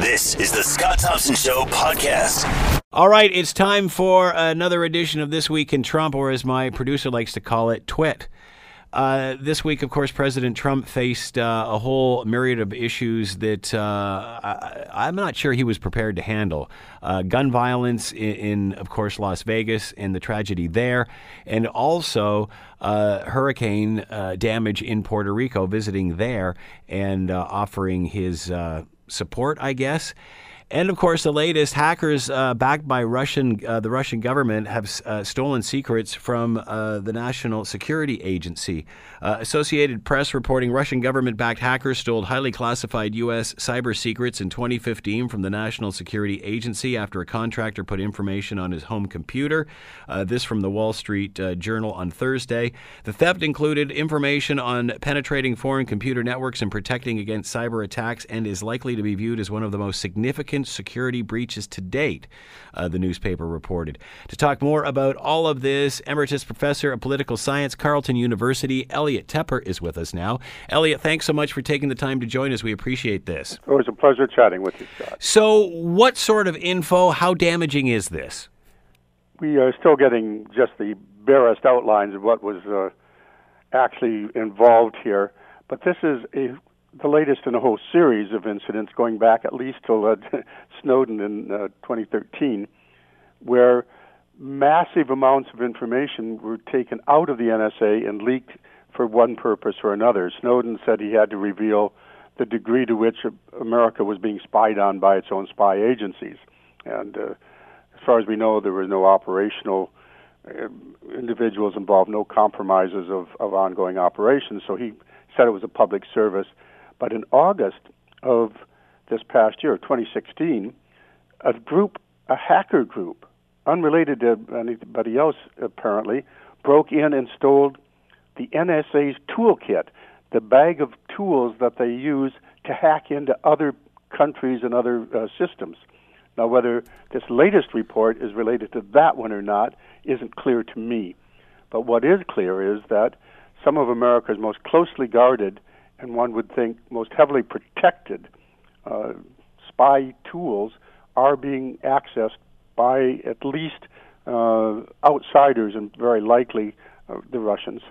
This is the Scott Thompson Show podcast. All right, it's time for another edition of This Week in Trump, or as my producer likes to call it, Twit. Uh, this week, of course, President Trump faced uh, a whole myriad of issues that uh, I, am not sure he was prepared to handle. Uh, gun violence in, in, of course, Las Vegas and the tragedy there, and also uh, hurricane uh, damage in Puerto Rico, visiting there and offering his support, I guess. And of course, the latest hackers uh, backed by Russian, uh, the Russian government have uh, stolen secrets from uh, the National Security Agency. Uh, Associated Press reporting Russian government-backed hackers stole highly classified U.S. cyber secrets in 2015 from the National Security Agency after a contractor put information on his home computer. Uh, this from the Wall Street Journal on Thursday. The theft included information on penetrating foreign computer networks and protecting against cyber attacks, and is likely to be viewed as one of the most significant security breaches to date, uh, the newspaper reported. To talk more about all of this, Emeritus Professor of Political Science, Carleton University, Elliot Tepper is with us now. Elliot, thanks so much for taking the time to join us. We appreciate this. It was a pleasure chatting with you, Scott. So, what sort of info, how damaging is this? We are still getting just the barest outlines of what was uh, actually involved here. But this is a the latest in a whole series of incidents going back at least till uh, Snowden in uh, 2013, where massive amounts of information were taken out of the NSA and leaked for one purpose or another. Snowden said he had to reveal the degree to which America was being spied on by its own spy agencies. And uh, as far as we know, there were no operational uh, individuals involved, no compromises of, of ongoing operations. So he said it was a public service. But in August of this past year, 2016, a group, a hacker group, unrelated to anybody else apparently, broke in and stole the NSA's toolkit, the bag of tools that they use to hack into other countries and other uh, systems. Now, whether this latest report is related to that one or not isn't clear to me. But what is clear is that some of America's most closely guarded and one would think most heavily protected uh, spy tools are being accessed by at least uh, outsiders and very likely uh, the Russians.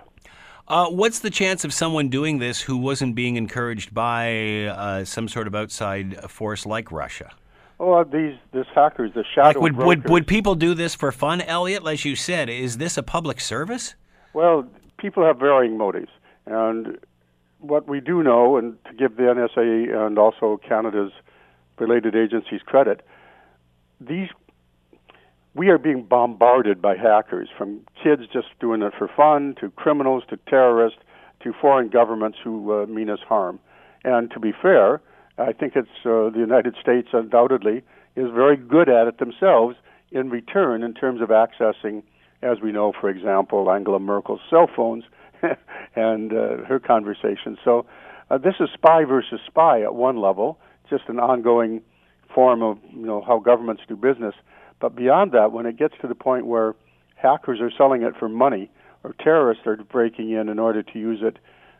Uh, what's the chance of someone doing this who wasn't being encouraged by uh, some sort of outside force like Russia? Oh, these this hackers, the shadow like would, brokers. would would people do this for fun, Elliot? As you said, is this a public service? Well, people have varying motives, and what we do know, and to give the NSA and also Canada's related agencies credit, these we are being bombarded by hackers, from kids just doing it for fun, to criminals, to terrorists, to foreign governments who uh, mean us harm. And to be fair, I think it's uh, the United States undoubtedly is very good at it themselves in return in terms of accessing, as we know, for example, Angela Merkel's cell phones and uh, her conversation. So uh, this is spy versus spy at one level, just an ongoing form of you know how governments do business. But beyond that, when it gets to the point where hackers are selling it for money or terrorists are breaking in in order to use it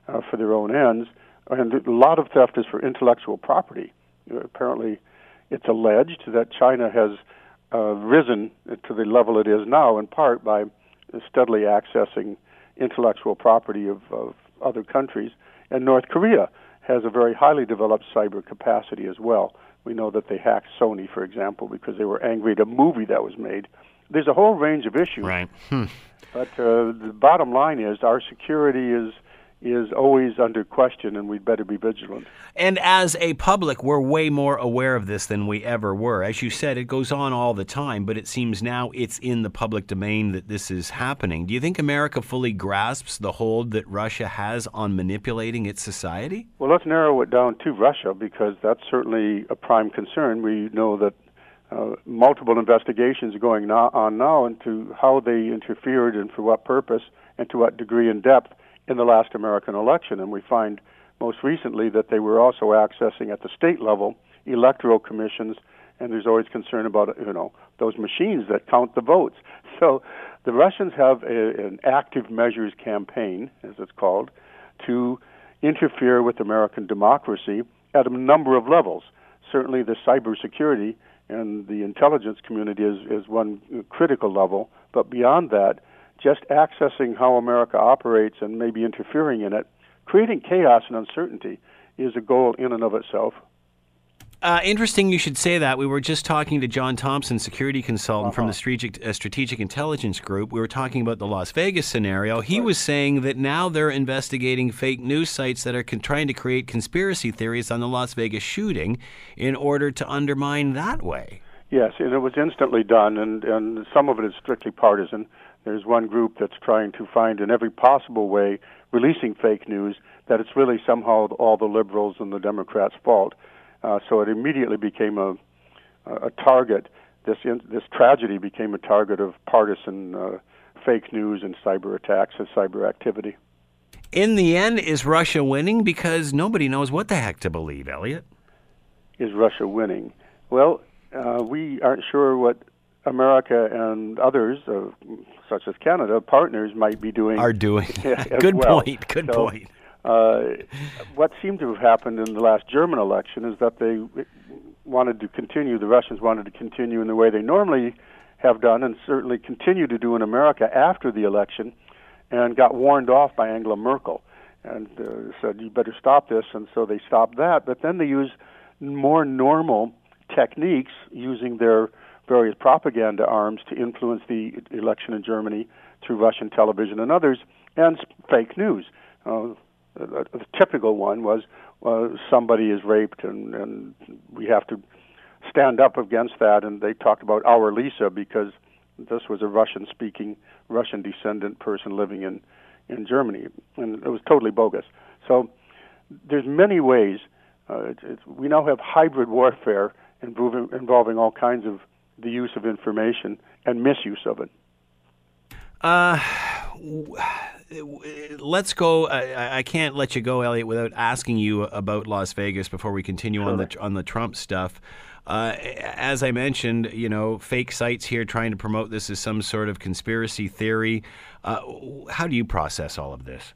uh, for their own ends, and a lot of theft is for intellectual property. Uh, apparently, it's alleged that China has uh, risen to the level it is now in part by steadily accessing intellectual property of, of other countries. And North Korea has a very highly developed cyber capacity as well. We know that they hacked Sony, for example, because they were angry at a movie that was made. There's a whole range of issues. Right. Hmm. But uh, the bottom line is our security is is always under question, and we'd better be vigilant. And as a public, we're way more aware of this than we ever were. As you said, it goes on all the time, but it seems now it's in the public domain that this is happening. Do you think America fully grasps the hold that Russia has on manipulating its society? Well, let's narrow it down to Russia because that's certainly a prime concern. We know that uh, multiple investigations are going on now into how they interfered and for what purpose and to what degree and depth in the last American election. And we find most recently that they were also accessing at the state level electoral commissions, and there's always concern about you know those machines that count the votes. So the Russians have a, an active measures campaign, as it's called, to interfere with American democracy at a number of levels. certainly the cybersecurity and the intelligence community is, is one critical level. But beyond that, just accessing how America operates and maybe interfering in it, creating chaos and uncertainty is a goal in and of itself. Uh, interesting you should say that. We were just talking to John Thompson, security consultant uh-huh. from the Strategic, uh, Strategic Intelligence Group. We were talking about the Las Vegas scenario. He right. was saying that now they're investigating fake news sites that are con- trying to create conspiracy theories on the Las Vegas shooting in order to undermine that way. Yes, and it was instantly done, and, and some of it is strictly partisan. There's one group that's trying to find in every possible way, releasing fake news, that it's really somehow all the liberals and the Democrats' fault. Uh, so it immediately became a, a target. This in, this tragedy became a target of partisan uh, fake news and cyber attacks and cyber activity. In the end, is Russia winning? Because nobody knows what the heck to believe, Elliot. Is Russia winning? Well, uh, we aren't sure what America and others, uh, such as Canada, partners might be doing. Are doing. Good well. point. Good so, point. Uh, what seemed to have happened in the last German election is that they wanted to continue, the Russians wanted to continue in the way they normally have done and certainly continue to do in America after the election and got warned off by Angela Merkel and uh, said, you better stop this. And so they stopped that. But then they used more normal techniques using their various propaganda arms to influence the election in Germany through Russian television and others, and fake news. Uh, typical one was uh, somebody is raped and, and we have to stand up against that. And they talked about our Lisa because this was a Russian-speaking, Russian descendant person living in in Germany, and it was totally bogus. So there's many ways. Uh, we now have hybrid warfare involving, involving all kinds of the use of information and misuse of it. Uh, let's go. I, I, can't let you go, Elliot, without asking you about Las Vegas before we continue sure. on the on the Trump stuff. Uh, as I mentioned, you know, fake sites here trying to promote this as some sort of conspiracy theory. Uh, how do you process all of this?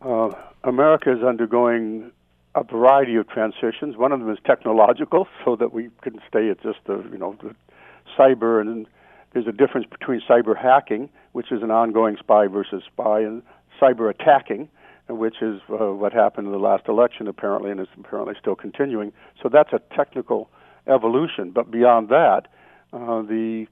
Uh, America is undergoing a variety of transitions. One of them is technological, so that we can stay at just the you know the cyber and there's a difference between cyber hacking, which is an ongoing spy versus spy, and cyber attacking, which is uh, what happened in the last election, apparently, and is apparently still continuing. So that's a technical evolution. But beyond that, uh, the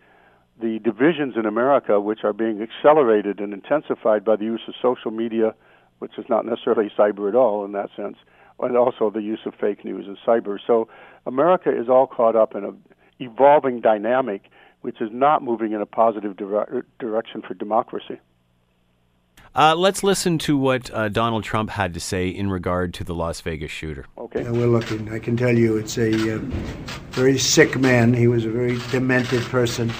the divisions in America, which are being accelerated and intensified by the use of social media, which is not necessarily cyber at all in that sense, and also the use of fake news and cyber. So America is all caught up in a evolving dynamic which is not moving in a positive dire- direction for democracy. Uh, let's listen to what uh, Donald Trump had to say in regard to the Las Vegas shooter. Okay. Yeah, we're looking. I can tell you it's a uh, very sick man. He was a very demented person.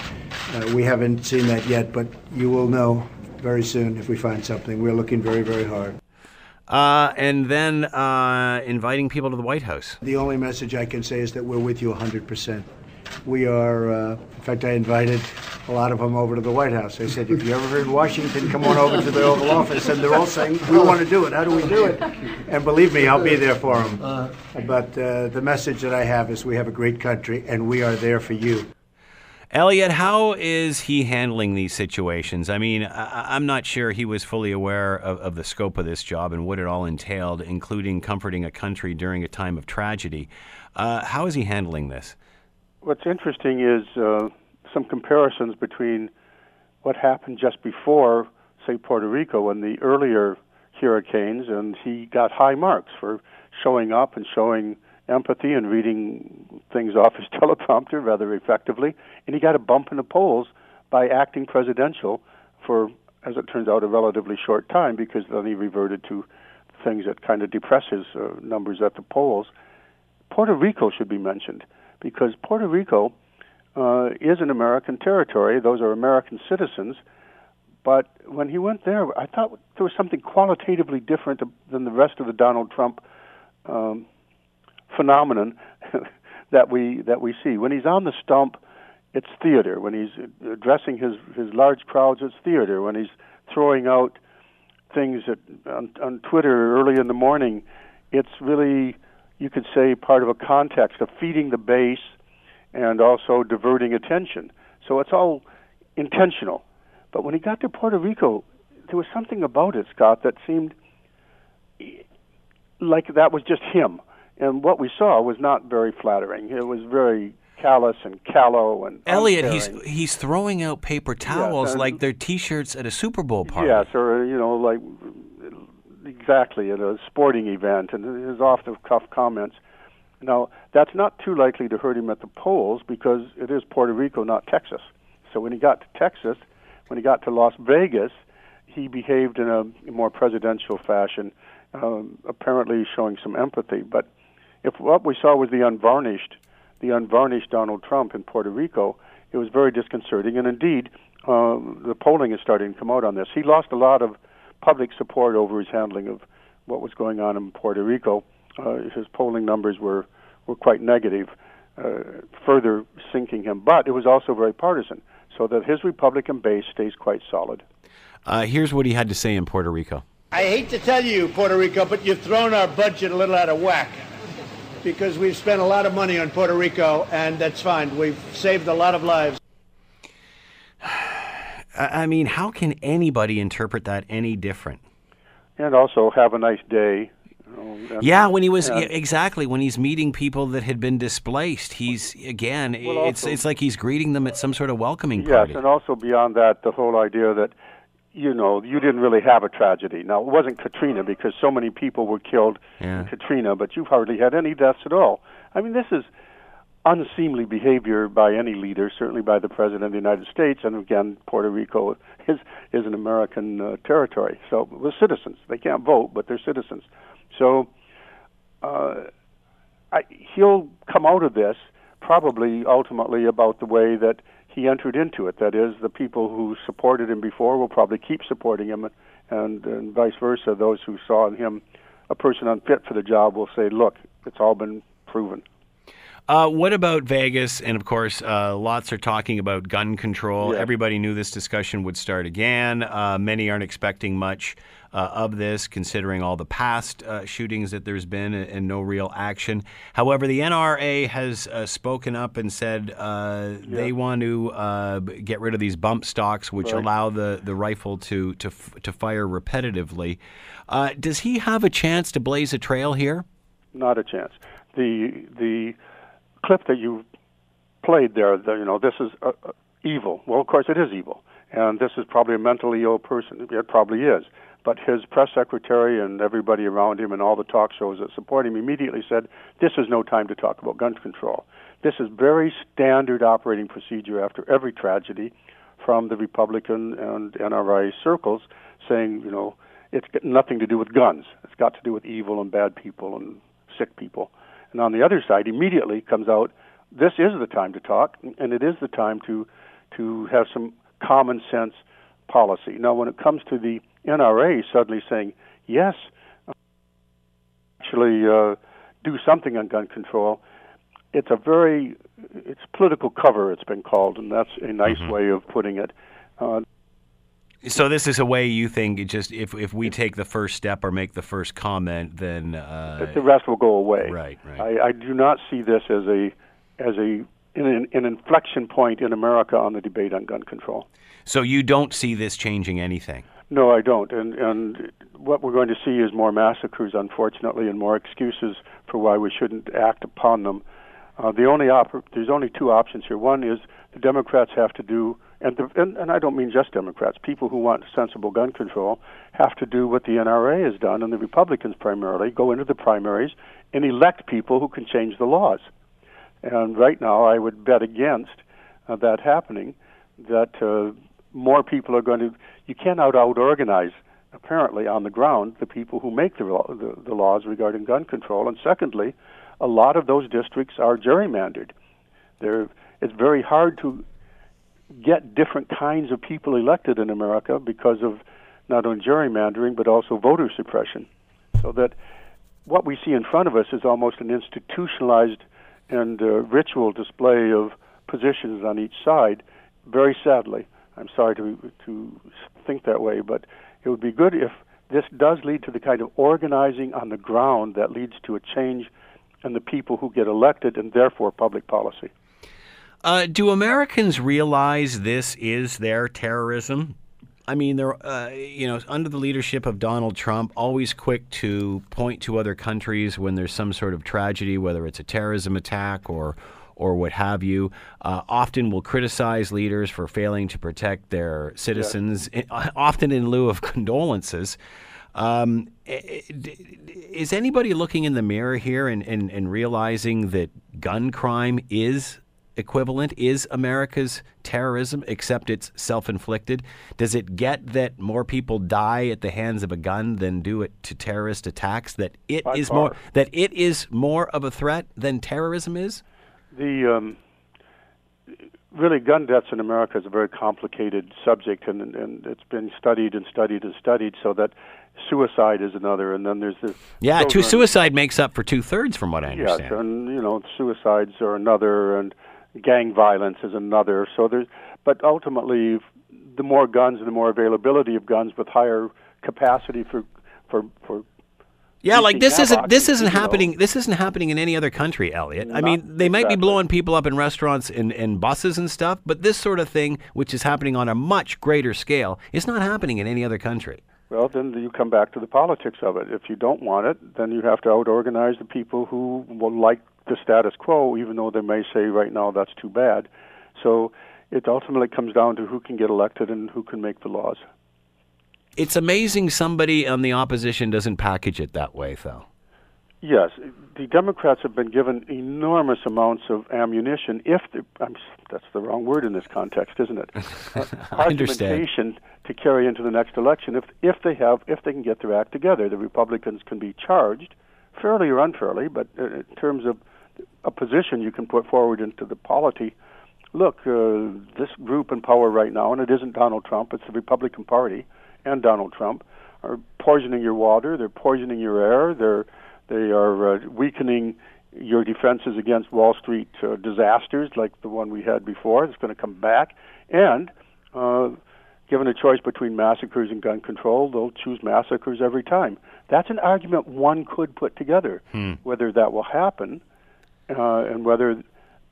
Uh, we haven't seen that yet, but you will know very soon if we find something. We're looking very, very hard. Uh, and then uh, inviting people to the White House. The only message I can say is that we're with you 100% we are, uh, in fact, I invited a lot of them over to the White House. I said, if you ever heard Washington, come on over to the Oval Office. And they're all saying, we want to do it. How do we do it? And believe me, I'll be there for them. But uh, the message that I have is we have a great country, and we are there for you. Elliot, how is he handling these situations? I mean, I- am not sure he was fully aware of, of, the scope of this job and what it all entailed, including comforting a country during a time of tragedy. Uh, how is he handling this? what's interesting is uh, some comparisons between what happened just before, say, Puerto Rico and the earlier hurricanes, and he got high marks for showing up and showing empathy and reading things off his teleprompter rather effectively. And he got a bump in the polls by acting presidential for, as it turns out, a relatively short time because then he reverted to things that kind of depress his uh, numbers at the polls. Puerto Rico should be mentioned because Puerto Rico uh, is an American territory. Those are American citizens. But when he went there, I thought there was something qualitatively different than the rest of the Donald Trump um, phenomenon that we that we see. When he's on the stump, it's theater. When he's addressing his his large crowds, it's theater. When he's throwing out things at, on, on Twitter early in the morning, it's really you could say, part of a context of feeding the base and also diverting attention. So it's all intentional. But when he got to Puerto Rico, there was something about it, Scott, that seemed like that was just him. And what we saw was not very flattering. It was very callous and callow and Elliot, uncaring. he's he's throwing out paper towels and- like they're T-shirts at a Super Bowl party. Yes, or you know, like exactly at a sporting event, and his off-the-cuff comments. Now, that's not too likely to hurt him at the polls because it is Puerto Rico, not Texas. So when he got to Texas, when he got to Las Vegas, he behaved in a more presidential fashion, um, apparently showing some empathy. But if what we saw was the unvarnished, the unvarnished Donald Trump in Puerto Rico, it was very disconcerting. And indeed, uh, the polling is starting to come out on this. He lost a lot of public support over his handling of what was going on in Puerto Rico. Uh, his polling numbers were were quite negative, uh, further sinking him. But it was also very partisan, so that his Republican base stays quite solid. Uh, here's what he had to say in Puerto Rico. I hate to tell you, Puerto Rico, but you've thrown our budget a little out of whack because we've spent a lot of money on Puerto Rico, and that's fine. We've saved a lot of lives. I I mean, how can anybody interpret that any different? And also, have a nice day. you and- Yeah, when he was Yeah. yeah, exactly when he's meeting people that had been displaced, he's again. Well, it's also- it's like he's greeting them at some sort of welcoming Yes, party. and also beyond that, the whole idea that you know you didn't really have a tragedy. Now it wasn't Katrina because so many people were killed Yeah. in Katrina, but you've hardly had any deaths at all. I mean, this is unseemly behavior by any leader, certainly by the president of the United States, and again, Puerto Rico is is an American uh, territory. So we're citizens. They can't vote, but they're citizens. So uh, I, he'll come out of this probably ultimately about the way that he entered into it. That is, the people who supported him before will probably keep supporting him, and, and vice versa. Those who saw in him a person unfit for the job will say, "Look, it's all been proven." Uh, what about Vegas? And of course, uh, lots are talking about gun control. Yeah. Everybody knew this discussion would start again. Uh, many aren't expecting much uh, of this, considering all the past uh, shootings that there's been and, and no real action. However, the NRA has uh, spoken up and said uh, they want to uh, get rid of these bump stocks, which Right. allow the, the rifle to to f- to fire repetitively. Uh, does he have a chance to blaze a trail here? Not a chance. The the clip that you played there, the, you know, this is uh, uh, evil. Well, of course, it is evil, and this is probably a mentally ill person. It probably is. But his press secretary and everybody around him and all the talk shows that support him immediately said, "This is no time to talk about gun control. This is very standard operating procedure after every tragedy." From the Republican and NRA circles, saying, you know, it's got nothing to do with guns. It's got to do with evil and bad people and sick people. And on the other side, immediately comes out, this is the time to talk, and it is the time to to have some common sense policy. Now, when it comes to the NRA suddenly saying yes, actually uh, do something on gun control, it's a very it's political cover. It's been called, and that's a nice way of putting it. Uh, So this is a way you think it just if if we take the first step or make the first comment, then uh, the rest will go away. Right, right. I, I do not see this as a as a an, an inflection point in America on the debate on gun control. so you don't see this changing anything. No, I don't. And and what we're going to see is more massacres, unfortunately, and more excuses for why we shouldn't act upon them. Uh, the only op- there's only two options here. One is the Democrats have to do, and, the, and and I don't mean just Democrats. People who want sensible gun control have to do what the NRA has done, and the Republicans primarily go into the primaries and elect people who can change the laws. And right now, I would bet against uh, that happening. That uh, more people are going to. You can't out out organize apparently on the ground the people who make the, the the laws regarding gun control. And secondly, a lot of those districts are gerrymandered. They're, it's very hard to get different kinds of people elected in America because of not only gerrymandering but also voter suppression. So that what we see in front of us is almost an institutionalized and uh, ritual display of positions on each side. Very sadly, I'm sorry to to think that way, but it would be good if this does lead to the kind of organizing on the ground that leads to a change in the people who get elected, and therefore public policy. Uh, do Americans realize this is their terrorism? I mean, they're uh, you know under the leadership of Donald Trump, always quick to point to other countries when there's some sort of tragedy, whether it's a terrorism attack or or what have you. Uh, often will criticize leaders for failing to protect their citizens, yeah. often in lieu of condolences. Um, is anybody looking in the mirror here and, and, and realizing that gun crime is equivalent is America's terrorism, except it's self inflicted? Does it get that more people die at the hands of a gun than do it to terrorist attacks? That it By is far. more that it is more of a threat than terrorism is? The um, really gun deaths in America is a very complicated subject, and, and it's been studied and studied and studied. So that suicide is another, and then there's this. Yeah, two, suicide makes up for two thirds, from what I Yes, understand. and you know, suicides are another, and gang violence is another. So there's, but ultimately, the more guns and the more availability of guns with higher capacity for for for Yeah, like this isn't this isn't you know. happening. This isn't happening in any other country, Elliot. I mean, they might be blowing people up in restaurants and, and buses and stuff, but this sort of thing, which is happening on a much greater scale, is not happening in any other country. Well, then you come back to the politics of it. If you don't want it, then you have to out-organize the people who will like the status quo, even though they may say right now that's too bad. So it ultimately comes down to who can get elected and who can make the laws. It's amazing somebody on the opposition doesn't package it that way, though. Yes, the Democrats have been given enormous amounts of ammunition. If the, I'm, that's the wrong word in this context, isn't it? Uh, I understand. argumentation to carry into the next election. If if they have if they can get their act together, the Republicans can be charged, fairly or unfairly, but uh, in terms of a position you can put forward into the polity. Look, uh, this group in power right now, and it isn't Donald Trump; it's the Republican Party and Donald Trump, are poisoning your water. They're poisoning your air. They're they are uh, weakening your defenses against Wall Street uh, disasters like the one we had before. It's going to come back. And uh, given a choice between massacres and gun control, they'll choose massacres every time. That's an argument one could put together. Whether that will happen uh, and whether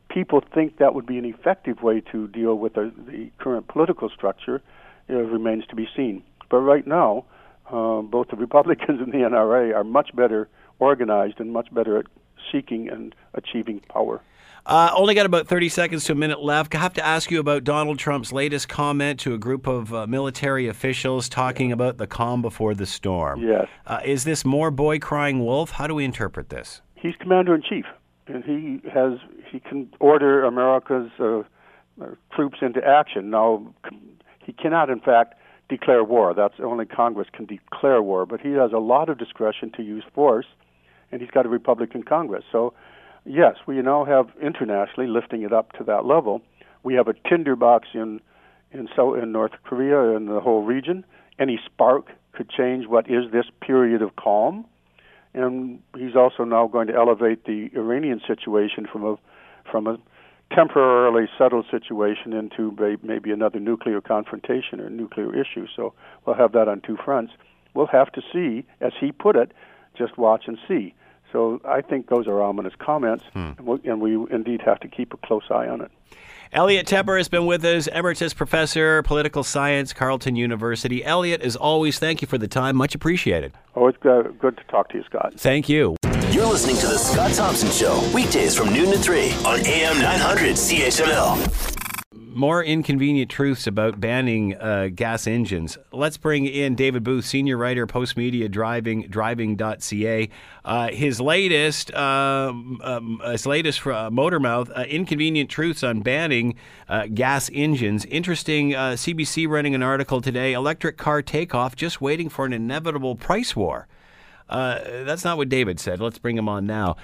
people think that would be an effective way to deal with the, the current political structure uh, remains to be seen. But right now, uh, both the Republicans and the NRA are much better organized and much better at seeking and achieving power. Uh, only got about 30 seconds to a minute left. I have to ask you about Donald Trump's latest comment to a group of uh, military officials talking about the calm before the storm. Yes. Uh, is this more boy crying wolf? How do we interpret this? He's commander in chief, and he has he can order America's uh, uh, troops into action. Now, he cannot, in fact, declare war. That's only Congress can declare war, but he has a lot of discretion to use force, and he's got a Republican Congress. So, yes, we now have internationally lifting it up to that level. We have a tinderbox in in so in North Korea and the whole region. Any spark could change what is this period of calm and he's also now going to elevate the Iranian situation from a from a temporarily settled situation into maybe another nuclear confrontation or nuclear issue. So we'll have that on two fronts. We'll have to see, as he put it, just watch and see. So I think those are ominous comments, and, we, and we indeed have to keep a close eye on it. Elliot Tepper has been with us, Emeritus Professor, Political Science, Carleton University. Elliot, as always, thank you for the time. Much appreciated. Always uh, good to talk to you, Scott. Thank you. You're listening to The Scott Thompson Show, weekdays from noon to 3 on AM 900 CHML. More inconvenient truths about banning uh, gas engines. Let's bring in David Booth, senior writer, Postmedia Driving, driving.ca. Uh, his latest, um, um, his latest for uh, Motormouth, uh, inconvenient truths on banning uh, gas engines. Interesting. Uh, CBC running an article today. Electric car takeoff, just waiting for an inevitable price war. Uh, that's not what David said. Let's bring him on now.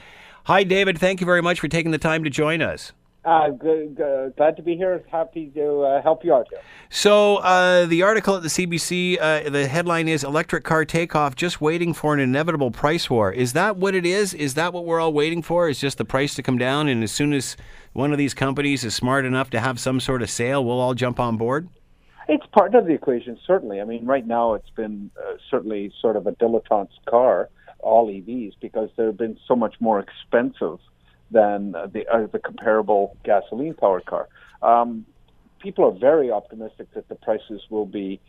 Hi, David. Thank you very much for taking the time to join us. Uh, good, good, glad to be here. Happy to uh, help you out here. So uh, the article at the CBC, uh, the headline is "Electric Car Takeoff: Just Waiting for an Inevitable Price War." Is that what it is? Is that what we're all waiting for? Is just the price to come down, and as soon as one of these companies is smart enough to have some sort of sale, we'll all jump on board? It's part of the equation, certainly. I mean, right now it's been uh, certainly sort of a dilettante's car all EVs because they've been so much more expensive than uh, the uh, the comparable gasoline powered car. Um, people are very optimistic that the prices will be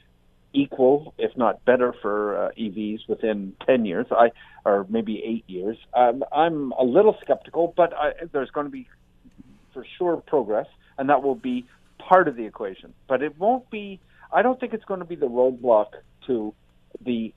equal, if not better, for uh, EVs within 10 years, I or maybe eight years. Um, I'm a little skeptical, but I, there's going to be for sure progress, and that will be part of the equation. But it won't be. I don't think it's going to be the roadblock to the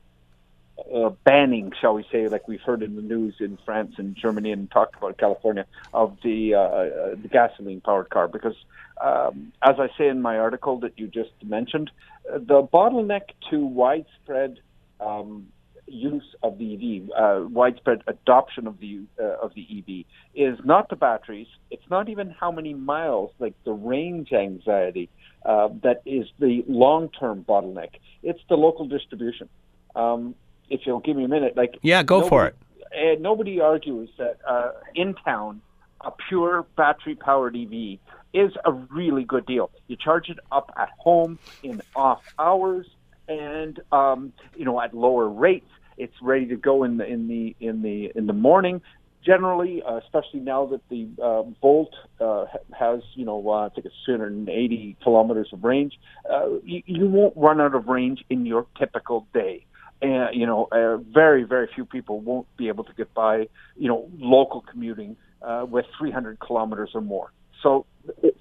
uh, banning, shall we say, like we've heard in the news in France and Germany and talked about California, of the uh, the gasoline powered car. Because, um, as I say in my article that you just mentioned, uh, the bottleneck to widespread um, use of the EV, uh, widespread adoption of the uh, of the EV, is not the batteries. It's not even how many miles, like the range anxiety, uh, that is the long term bottleneck. It's the local distribution. Um, if you'll give me a minute, like yeah, go nobody, for it. And nobody argues that uh, in town a pure battery powered EV is a really good deal. You charge it up at home in off hours, and um, you know at lower rates. It's ready to go in the in the in the in the morning. Generally, uh, especially now that the uh, Bolt uh, has, you know, uh, I think it's 280 kilometers of range, uh, you, you won't run out of range in your typical day and you know, uh, very very few people won't be able to get by, you know, local commuting uh, with 300 kilometers or more. So,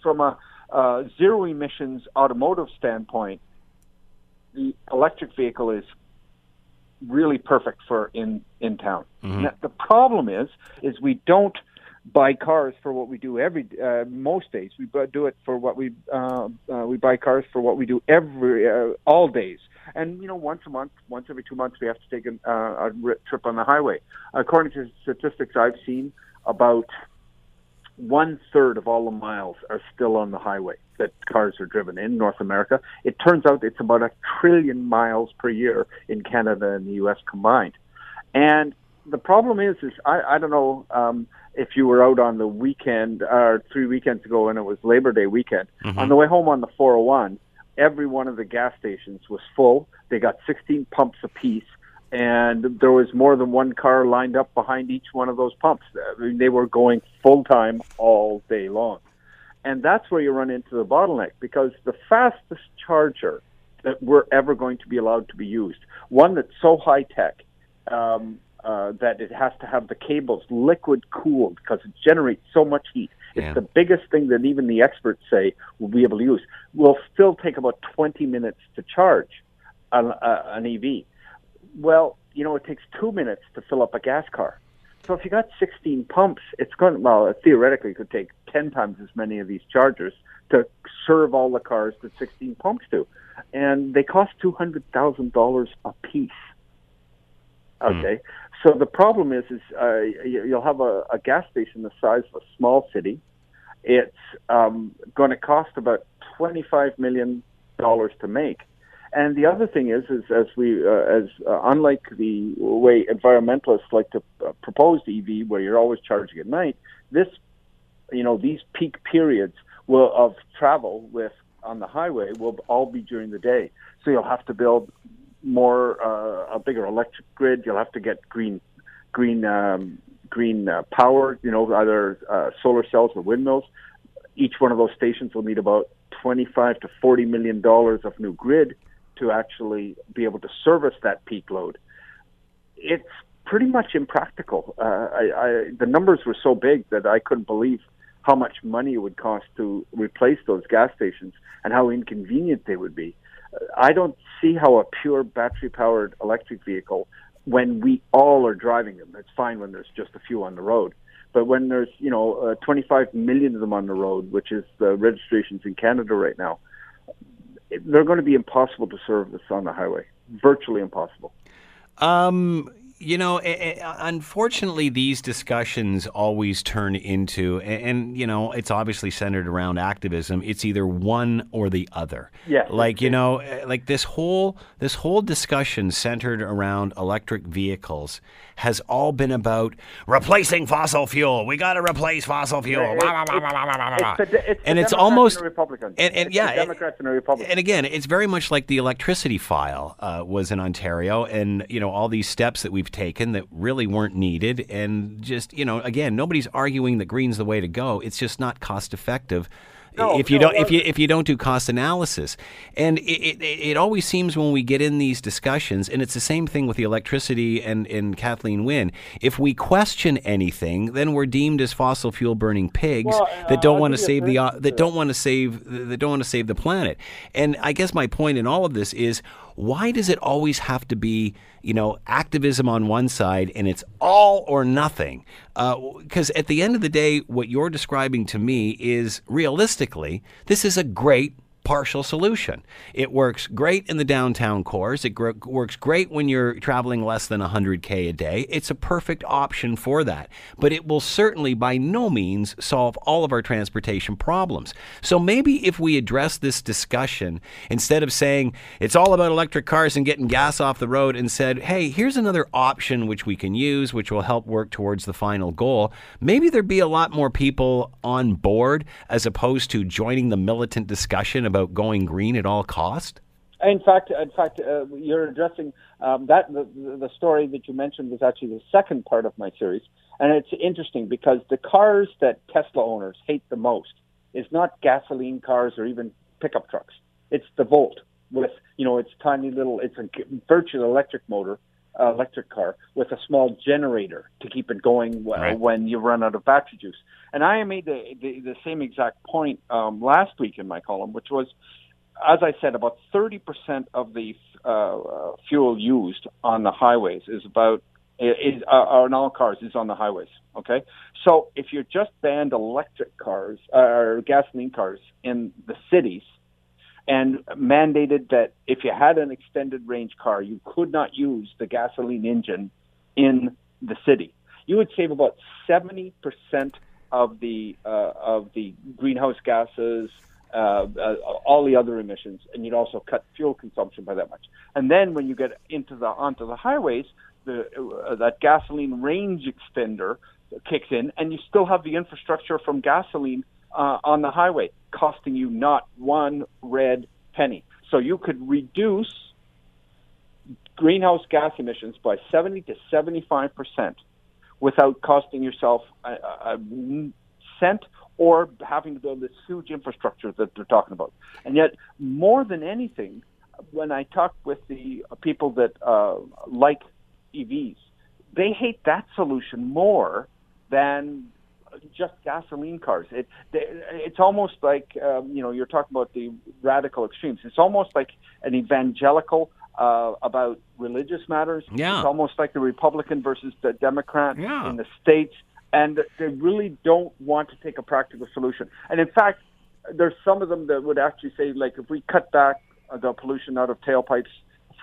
from a uh, zero emissions automotive standpoint, the electric vehicle is really perfect for in in town. Mm-hmm. Now, the problem is, is we don't buy cars for what we do every uh, most days. We do it for what we uh, uh, we buy cars for what we do every uh, all days. And you know, once a month, once every two months, we have to take an, uh, a trip on the highway. According to statistics I've seen, about one third of all the miles are still on the highway that cars are driven in North America. It turns out it's about a trillion miles per year in Canada and the U.S. combined. And the problem is, is I, I don't know um, if you were out on the weekend or uh, three weekends ago and it was Labor Day weekend. Mm-hmm. On the way home on the 401, every one of the gas stations was full. They got 16 pumps apiece, and there was more than one car lined up behind each one of those pumps. I mean, they were going full time all day long. And that's where you run into the bottleneck because the fastest charger that we're ever going to be allowed to be used, one that's so high tech, um, uh, that it has to have the cables liquid cooled because it generates so much heat. It's Yeah. the biggest thing that even the experts say we'll be able to use. Will still take about 20 minutes to charge an, uh, an EV. Well, you know, it takes two minutes to fill up a gas car. So if you got 16 pumps, it's going well, it theoretically it could take 10 times as many of these chargers to serve all the cars that 16 pumps do. And they cost $200,000 a piece. Okay. So the problem is, is uh, you- you'll have a, a gas station the size of a small city. It's um, going to cost about twenty-five million dollars to make. And the other thing is, is as we, uh, as uh, unlike the way environmentalists like to uh, propose EV, where you're always charging at night, this, you know, these peak periods will of travel with on the highway will all be during the day. So you'll have to build more uh, a bigger electric grid. You'll have to get green green um, green uh, power. You know, either uh, solar cells or windmills. Each one of those stations will need about twenty-five to forty million dollars of new grid to actually be able to service that peak load. It's pretty much impractical. Uh, I, I, the numbers were so big that I couldn't believe how much money it would cost to replace those gas stations and how inconvenient they would be. I don't see how a pure battery powered electric vehicle, when we all are driving them, it's fine when there's just a few on the road. But when there's, you know, uh, 25 million of them on the road, which is the registrations in Canada right now, they're going to be impossible to service on the highway. Virtually impossible. Um, you know, a- a- unfortunately, these discussions always turn into, a- and, you know, it's obviously centered around activism. It's either one or the other. Yes, Like you know, eh, like this whole this whole discussion centered around electric vehicles has all been about replacing fossil fuel. We got to replace fossil fuel. Blah, blah, blah, blah, blah. It's the, it's and it's Democrats almost and Republicans. and, and yeah, Democrats and Republicans. and again, it's very much like the electricity file uh, was in Ontario, and you know all these steps that we've taken that really weren't needed. And just, you know, again, nobody's arguing that green's the way to go. It's just not cost effective No, if you no, don't if you if you don't do cost analysis and it, it, it always seems when we get in these discussions and it's the same thing with the electricity and, and kathleen wynne if we question anything then we're deemed as fossil fuel burning pigs Well, uh, that don't I'll want to give you a save the uh, that don't want to save that don't want to save the planet and i guess my point in all of this is why does it always have to be you know activism on one side and it's all or nothing? Uh, because at the end of the day what you're describing to me is realistically this is a great partial solution. It works great in the downtown cores. It gr- works great when you're traveling less than 100k a day. It's a perfect option for that. But it will certainly by no means solve all of our transportation problems. So maybe if we address this discussion instead of saying it's all about electric cars and getting gas off the road and said, "Hey, here's another option which we can use which will help work towards the final goal." Maybe there'd be a lot more people on board as opposed to joining the militant discussion about going green at all cost. In fact, in fact, uh, you're addressing um, that. The, the story that you mentioned was actually the second part of my series, and it's interesting because the cars that Tesla owners hate the most is not gasoline cars or even pickup trucks. It's the Volt with you know its tiny little. It's a virtual electric motor, uh, electric car with a small generator to keep it going Right. when you run out of battery juice. And I made the the, the same exact point um, last week in my column, which was as I said, about 30% of the uh, uh, fuel used on the highways is about is uh, on all cars is on the highways. Okay, so if you just banned electric cars uh, or gasoline cars in the cities and mandated that if you had an extended range car, you could not use the gasoline engine in the city, you would save about 70% of the uh, of the greenhouse gases uh, uh, all the other emissions, and you'd also cut fuel consumption by that much. And then when you get into the onto the highways, the uh, that gasoline range extender kicks in, and you still have the infrastructure from gasoline uh, on the highway, costing you not one red penny. So you could reduce greenhouse gas emissions by 70 to 75 percent without costing yourself a, a cent or having to build this huge infrastructure that they're talking about. And yet, more than anything, when I talk with the people that uh, like EVs, they hate that solution more than just gasoline cars. It, it's almost like um, you know you're talking about the radical extremes. It's almost like an evangelical uh, about religious matters. Yeah. It's almost like the Republican versus the Democrat Yeah. in the states, and they really don't want to take a practical solution. And in fact, there's some of them that would actually say, like, if we cut back the pollution out of tailpipes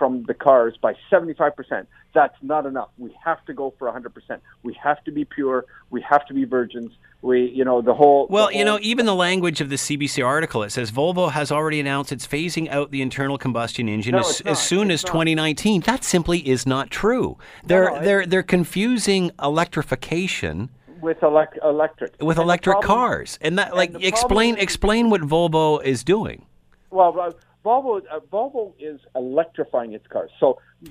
from the cars by 75%, that's not enough. We have to go for 100%. We have to be pure. We have to be virgins. We, you know, the whole. Well, the you know, even the language of the CBC article, it says Volvo has already announced it's phasing out the internal combustion engine No, as, as soon It's as not. 2019. That simply is not true. They're no, they're they're confusing electrification with elec- electric. with And electric problem- cars, and that like the explain problem explain what Volvo is doing. Well, Volvo uh, Volvo is electrifying its cars, so uh,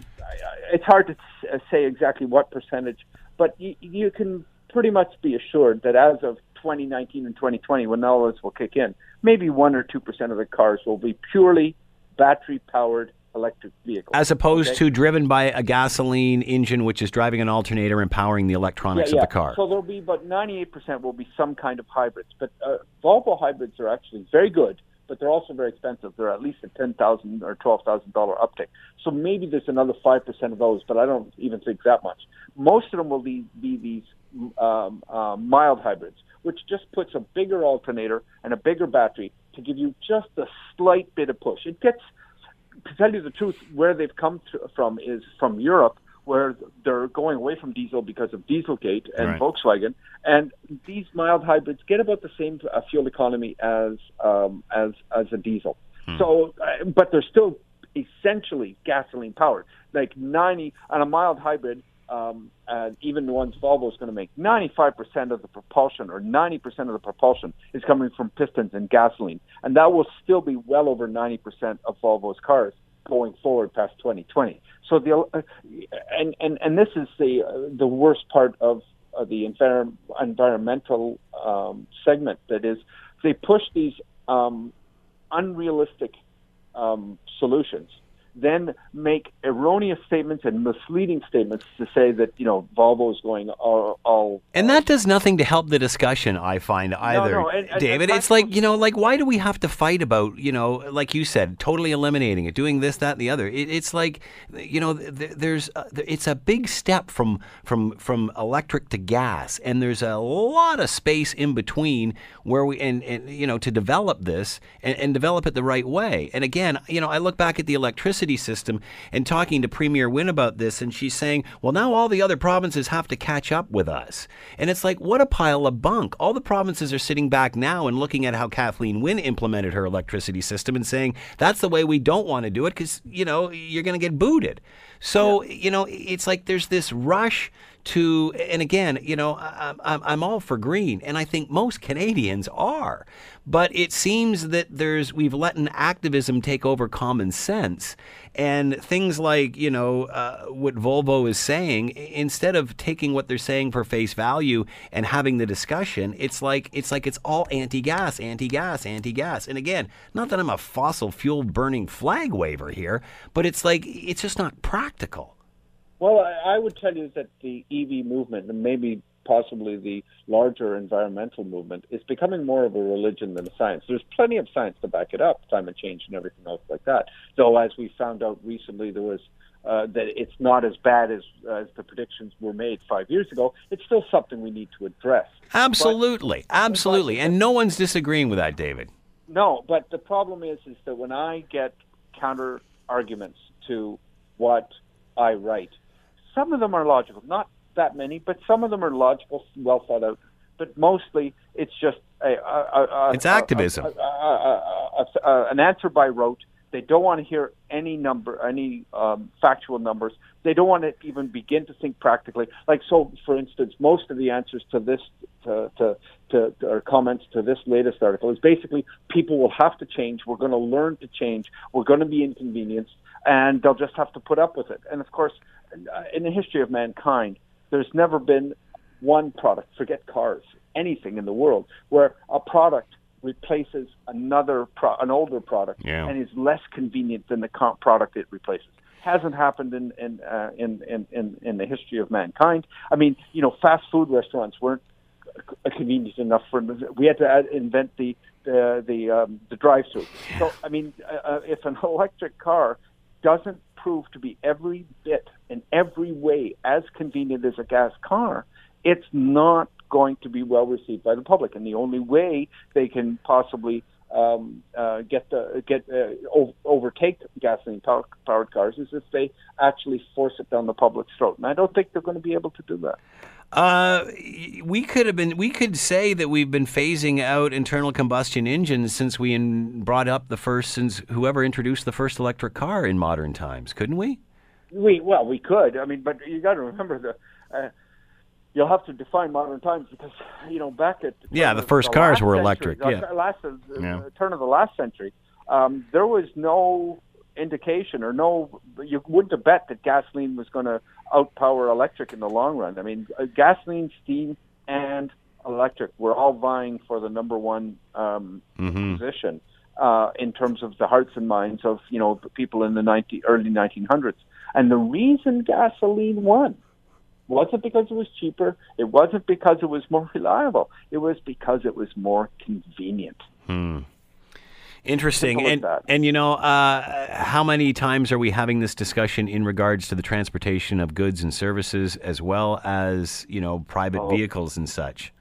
it's hard to uh, say exactly what percentage, but you, you can pretty much be assured that as of 2019 and 2020, when all this will kick in, maybe one or two percent of the cars will be purely battery-powered electric vehicles. As opposed Okay? to driven by a gasoline engine, which is driving an alternator and powering the electronics of the car. So there'll be about 98% will be some kind of hybrids. But uh, Volvo hybrids are actually very good, but they're also very expensive. They're at least a 10,000 or $12,000 uptick. So maybe there's another 5% of those, but I don't even think that much. Most of them will be, be these um, uh, mild hybrids, which just puts a bigger alternator and a bigger battery to give you just a slight bit of push. It gets to tell you the truth, where they've come to, from is from Europe, where they're going away from diesel because of Dieselgate and Right. Volkswagen, and these mild hybrids get about the same uh, fuel economy as um, as as a diesel. So, uh, but they're still essentially gasoline powered. Like ninety on a mild hybrid, um, and even the ones Volvo is going to make, 95% of the propulsion or 90% of the propulsion is coming from pistons and gasoline. And that will still be well over 90% of Volvo's cars. Going forward past 2020. So the uh, and and and this is the uh, the worst part of uh, the envir- environmental um, segment. That is, they push these um, unrealistic um, solutions then make erroneous statements and misleading statements to say that you know Volvo is going all. all and that does nothing to help the discussion. I find either, no, and, and, David. And it's like you know, like why do we have to fight about you know, like you said, totally eliminating it, doing this, that, and the other? It, it's like you know, th- there's uh, it's a big step from from from electric to gas, and there's a lot of space in between where we and, and you know to develop this and, and develop it the right way. And again, you know, I look back at the electricity system and talking to Premier Wynne about this, and she's saying, well, now all the other provinces have to catch up with us. And it's like, what a pile of bunk. All the provinces are sitting back now and looking at how Kathleen Wynne implemented her electricity system and saying, that's the way we don't want to do it because, you know, you're going to get booted. So, yeah. you know, it's like there's this rush to, and again, you know, I'm, I'm all for green, and I think most Canadians are. But it seems that there's, we've let an activism take over common sense. And things like, you know, uh, what Volvo is saying, instead of taking what they're saying for face value and having the discussion, it's like, it's like it's all anti gas, anti gas, anti gas. And again, not that I'm a fossil fuel burning flag waver here, but it's like, it's just not practical. Well, I, I would tell you that the EV movement, and maybe possibly the larger environmental movement, is becoming more of a religion than a science. There's plenty of science to back it up, climate change and everything else like that. Though, as we found out recently, there was uh, that it's not as bad as as the predictions were made five years ago. It's still something we need to address. Absolutely, but, absolutely, but, and no one's disagreeing with that, David. No, but the problem is, is that when I get counter arguments to what I write, some of them are logical, not that many, but some of them are logical, well thought out. But mostly, it's just a, a, a it's activism, an answer by rote. They don't want to hear any number, any um, factual numbers. They don't want to even begin to think practically. Like so, for instance, most of the answers to this, to, to, to, to or comments to this latest article is basically people will have to change. We're going to learn to change. We're going to be inconvenienced, and they'll just have to put up with it. And of course, in the history of mankind, there's never been one product, forget cars, anything in the world, where a product replaces another pro- an older product yeah. and is less convenient than the co- product it replaces. Hasn't happened in in, uh, in in in in the history of mankind. I mean, you know, fast food restaurants weren't convenient enough for we had to invent the the the, um, the drive-through. So I mean, uh, uh if an electric car doesn't prove to be every bit in every way as convenient as a gas car, it's not going to be well received by the public. And the only way they can possibly um, uh, get the get uh, overtake gasoline powered cars is if they actually force it down the public's throat. And I don't think they're going to be able to do that. Uh, we could have been. We could say that we've been phasing out internal combustion engines since we in, brought up the first, since whoever introduced the first electric car in modern times, couldn't we? We well, we could. I mean, but you got to remember the. Uh, you'll have to define modern times because you know back at yeah, the first the cars were electric. Century, yeah, last uh, yeah. turn of the last century, um, there was no indication or no, you wouldn't have bet that gasoline was going to outpower electric in the long run. I mean, uh, gasoline, steam, and electric were all vying for the number one um, mm-hmm. position uh, in terms of the hearts and minds of you know the people in the 90, early 1900s. And the reason gasoline won wasn't because it was cheaper. It wasn't because it was more reliable. It was because it was more convenient. Hmm. Interesting. And, and you know, uh, how many times are we having this discussion in regards to the transportation of goods and services as well as, you know, private oh. vehicles and such?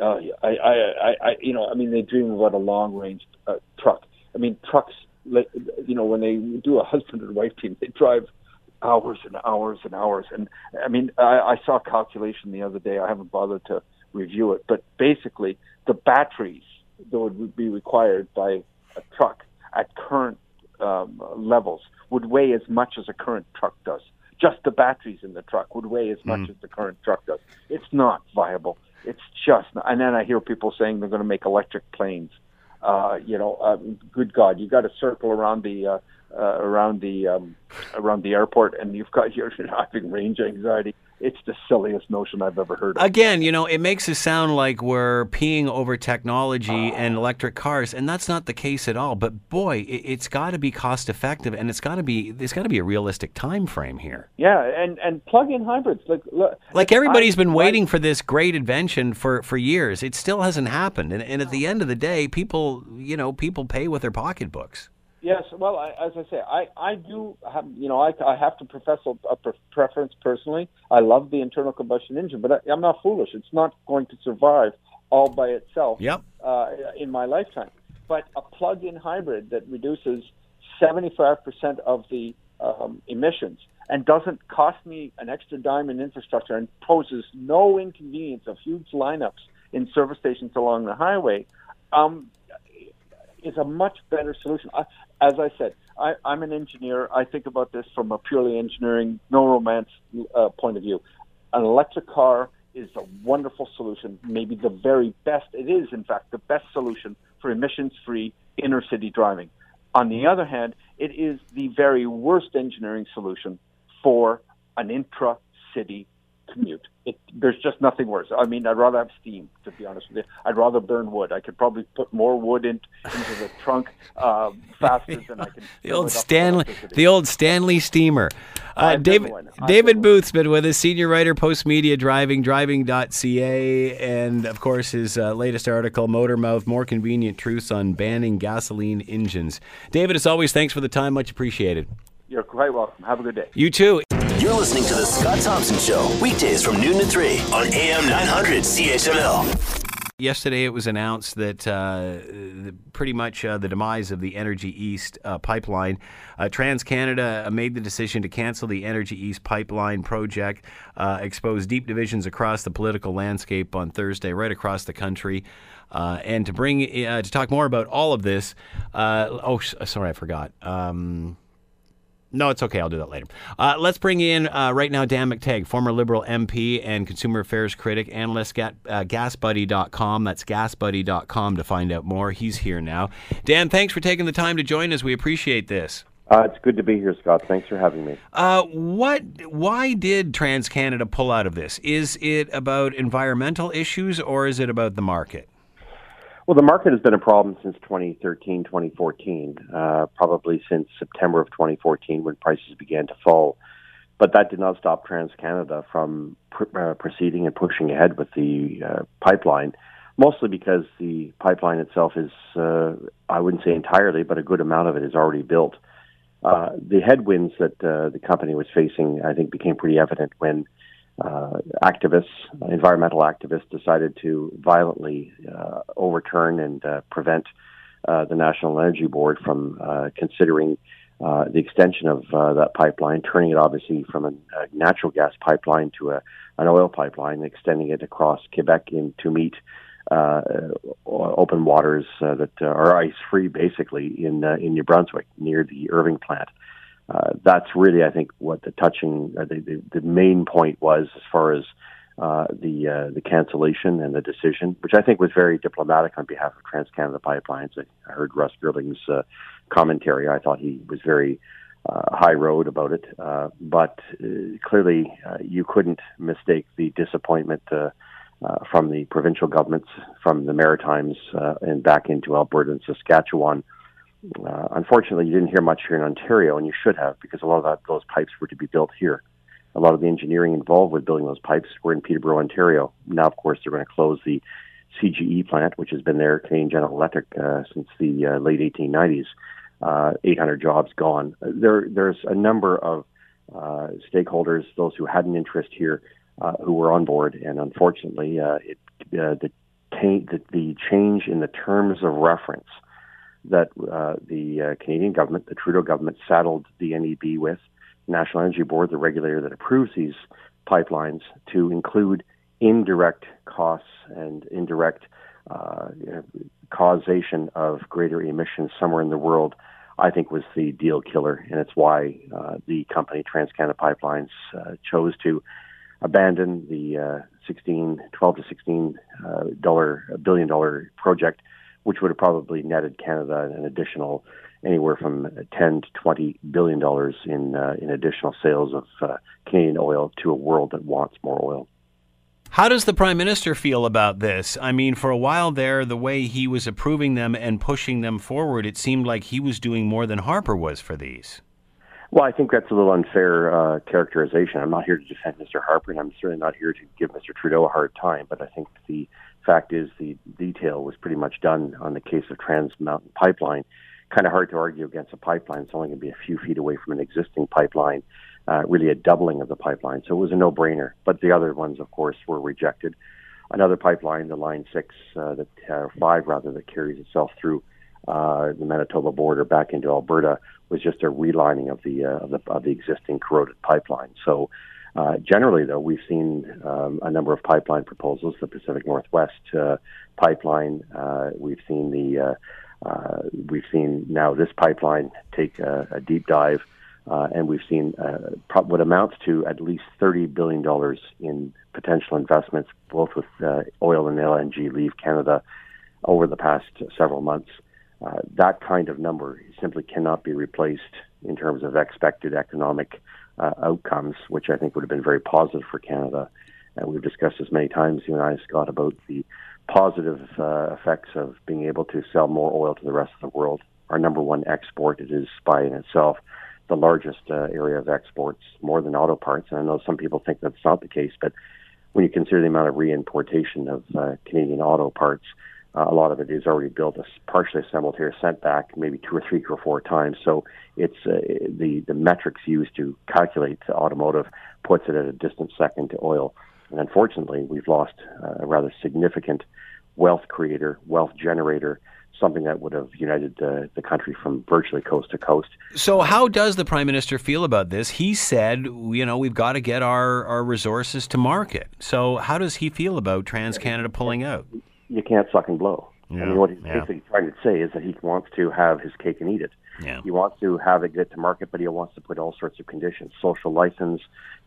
Uh, I, I, I, you know, I mean, they dream about a long range uh, truck. I mean, trucks, you know, when they do a husband and wife team, they drive hours and hours and hours. And I mean, I, I saw a calculation the other day. I haven't bothered to review it, but basically, the batteries that would be required by a truck at current um, levels would weigh as much as a current truck does. Just the batteries in the truck would weigh as much mm. as the current truck does. It's not viable. It's just not. And then I hear people saying they're going to make electric planes. Uh, you know, uh, good God, you got to circle around the uh, uh, around the um, around the airport, and you've got your having range anxiety. It's the silliest notion I've ever heard. Of. Again, you know, it makes it sound like we're peeing over technology and electric cars, and that's not the case at all. But boy, it, it's got to be cost effective, and it's got to be there's got to be a realistic time frame here. Yeah, and and plug-in hybrids, like look, Like everybody's I- been I- waiting for this great invention for, for years. It still hasn't happened, and, and at the end of the day, people you know people pay with their pocketbooks. Yes, well, I, as I say, I, I do have, you know, I, I have to profess a, a preference personally. I love the internal combustion engine, but I, I'm not foolish. It's not going to survive all by itself Yep. uh, in my lifetime. But a plug-in hybrid that reduces 75% of the um, emissions and doesn't cost me an extra dime in infrastructure and poses no inconvenience of huge lineups in service stations along the highway um, is a much better solution. I, as I said, I, I'm an engineer. I think about this from a purely engineering, no romance uh, point of view. An electric car is a wonderful solution, maybe the very best. It is, in fact, the best solution for emissions-free inner city driving. On the other hand, it is the very worst engineering solution for an intra-city commute. It, there's just nothing worse. I mean, I'd rather have steam, to be honest with you. I'd rather burn wood. I could probably put more wood in, into the trunk uh, faster than I can. The old it up with Stanley, the old Stanley steamer. Uh, David David Booth's been with us, senior writer, Postmedia Driving, driving.ca, and of course his uh, latest article, Motor Mouth: More Convenient Truths on Banning Gasoline Engines. David, as always, thanks for the time, much appreciated. You're quite welcome. Have a good day. You too. You're listening to The Scott Thompson Show, weekdays from noon to 3 on AM 900 CHML. Yesterday, it was announced that uh, pretty much uh, the demise of the Energy East uh, pipeline. Uh, TransCanada made the decision to cancel the Energy East pipeline project, uh, exposed deep divisions across the political landscape on Thursday, right across the country. Uh, and to bring uh, to talk more about all of this, uh, oh, sorry, I forgot. Um, no, it's okay. I'll do that later. Uh, let's bring in uh, right now Dan McTeague, former Liberal MP and consumer affairs critic, analyst at uh, gasbuddy.com. That's gasbuddy.com to find out more. He's here now. Dan, thanks for taking the time to join us. We appreciate this. Uh, it's good to be here, Scott. Thanks for having me. Uh, what? Why did TransCanada pull out of this? Is it about environmental issues or is it about the market? Well, the market has been a problem since 2013, 2014, uh, probably since September of 2014 when prices began to fall. But that did not stop TransCanada from pr- uh, proceeding and pushing ahead with the uh, pipeline, mostly because the pipeline itself is, uh, I wouldn't say entirely, but a good amount of it is already built. Uh, the headwinds that uh, the company was facing, I think, became pretty evident when uh, activists, environmental activists, decided to violently uh, overturn and uh, prevent uh, the National Energy Board from uh, considering uh, the extension of uh, that pipeline, turning it obviously from a, a natural gas pipeline to a, an oil pipeline, extending it across Quebec in, to meet uh, open waters that are ice free, basically in in New Brunswick near the Irving plant. Uh, that's really, I think, what the touching, uh, the, the the main point was as far as uh, the uh, the cancellation and the decision, which I think was very diplomatic on behalf of TransCanada Pipelines. I, I heard Russ Girling's uh, commentary. I thought he was very uh, high road about it, uh, but uh, clearly uh, you couldn't mistake the disappointment. Uh, uh, from the provincial governments, from the Maritimes, uh, and back into Alberta and Saskatchewan. Uh, unfortunately, you didn't hear much here in Ontario, and you should have, because a lot of that, those pipes were to be built here. A lot of the engineering involved with building those pipes were in Peterborough, Ontario. Now, of course, they're going to close the CGE plant, which has been there, Canadian General Electric, uh, since the uh, late 1890s. Uh, 800 jobs gone. There, there's a number of uh, stakeholders, those who had an interest here, uh, who were on board, and unfortunately, uh, it, uh, the, the the change in the terms of reference that uh, the uh, Canadian government, the Trudeau government, saddled the NEB with, National Energy Board, the regulator that approves these pipelines, to include indirect costs and indirect uh, causation of greater emissions somewhere in the world. I think was the deal killer, and it's why uh, the company TransCanada Pipelines uh, chose to abandon the uh, 16, 12 to 16 uh, dollar billion dollar project, which would have probably netted Canada an additional anywhere from 10 to 20 billion dollars in uh, in additional sales of uh, Canadian oil to a world that wants more oil. How does the Prime Minister feel about this? I mean, for a while there, the way he was approving them and pushing them forward, it seemed like he was doing more than Harper was for these. Well, I think that's a little unfair uh, characterization. I'm not here to defend Mr. Harper, and I'm certainly not here to give Mr. Trudeau a hard time. But I think the fact is the detail was pretty much done on the case of Trans Mountain Pipeline. Kind of hard to argue against a pipeline. It's only going to be a few feet away from an existing pipeline, uh, really a doubling of the pipeline. So it was a no-brainer. But the other ones, of course, were rejected. Another pipeline, the Line Six, uh, that uh, five rather, that carries itself through uh, the Manitoba border back into Alberta was just a relining of the uh, of the of the existing corroded pipeline. So. Uh, generally, though, we've seen um, a number of pipeline proposals. The Pacific Northwest uh, pipeline. Uh, we've seen the. Uh, uh, we've seen now this pipeline take a, a deep dive, and we've seen what amounts to at least thirty billion dollars in potential investments, both with oil and LNG, leave Canada over the past several months. That kind of number simply cannot be replaced in terms of expected economic uh, outcomes, which I think would have been very positive for Canada. And we've discussed this many times, you and I, Scott, about the positive uh, effects of being able to sell more oil to the rest of the world. Our number one export, it is by in itself the largest uh, area of exports, more than auto parts. And I know some people think that's not the case, but when you consider the amount of reimportation of uh, Canadian auto parts, uh, a lot of it is already built, partially assembled here, sent back maybe two or three or four times. So it's uh, the the metrics used to calculate the automotive puts it at a distant second to oil. And unfortunately, we've lost uh, a rather significant wealth creator, wealth generator, something that would have united the, the country from virtually coast to coast. So, how does the prime minister feel about this? He said, you know, we've got to get our, our resources to market. So, how does he feel about Trans Canada pulling out? You can't suck and blow. Yeah, I mean, what he's yeah. basically trying to say is that he wants to have his cake and eat it. Yeah. He wants to have it get to market, but he wants to put all sorts of conditions, social license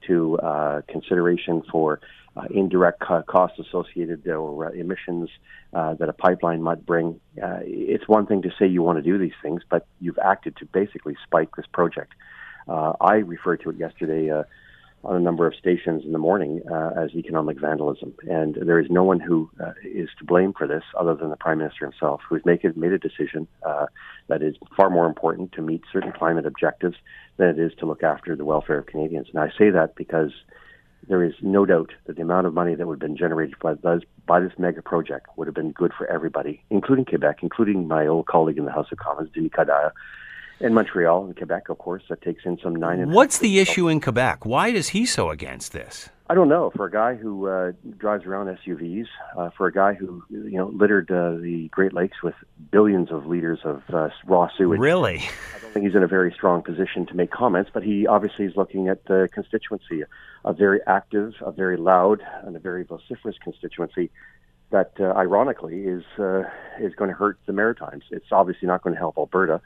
to uh, consideration for uh, indirect co- costs associated or uh, emissions uh, that a pipeline might bring. Uh, it's one thing to say you want to do these things, but you've acted to basically spike this project. Uh, I referred to it yesterday. On a number of stations in the morning uh, as economic vandalism. And there is no one who uh, is to blame for this other than the Prime Minister himself, who's make made a decision uh, that is far more important to meet certain climate objectives than it is to look after the welfare of Canadians. And I say that because there is no doubt that the amount of money that would have been generated by this, by this mega project would have been good for everybody, including Quebec, including my old colleague in the House of Commons, Denis Coderre, and Montreal and Quebec, of course, that takes in some nine. and- What's the issue in Quebec? Why is he so against this? I don't know. For a guy who uh, drives around SUVs, uh, for a guy who you know littered uh, the Great Lakes with billions of liters of uh, raw sewage, Really? I don't think he's in a very strong position to make comments. But he obviously is looking at the constituency, a very active, a very loud, and a very vociferous constituency that, uh, ironically, is uh, is going to hurt the Maritimes. It's obviously not going to help Alberta,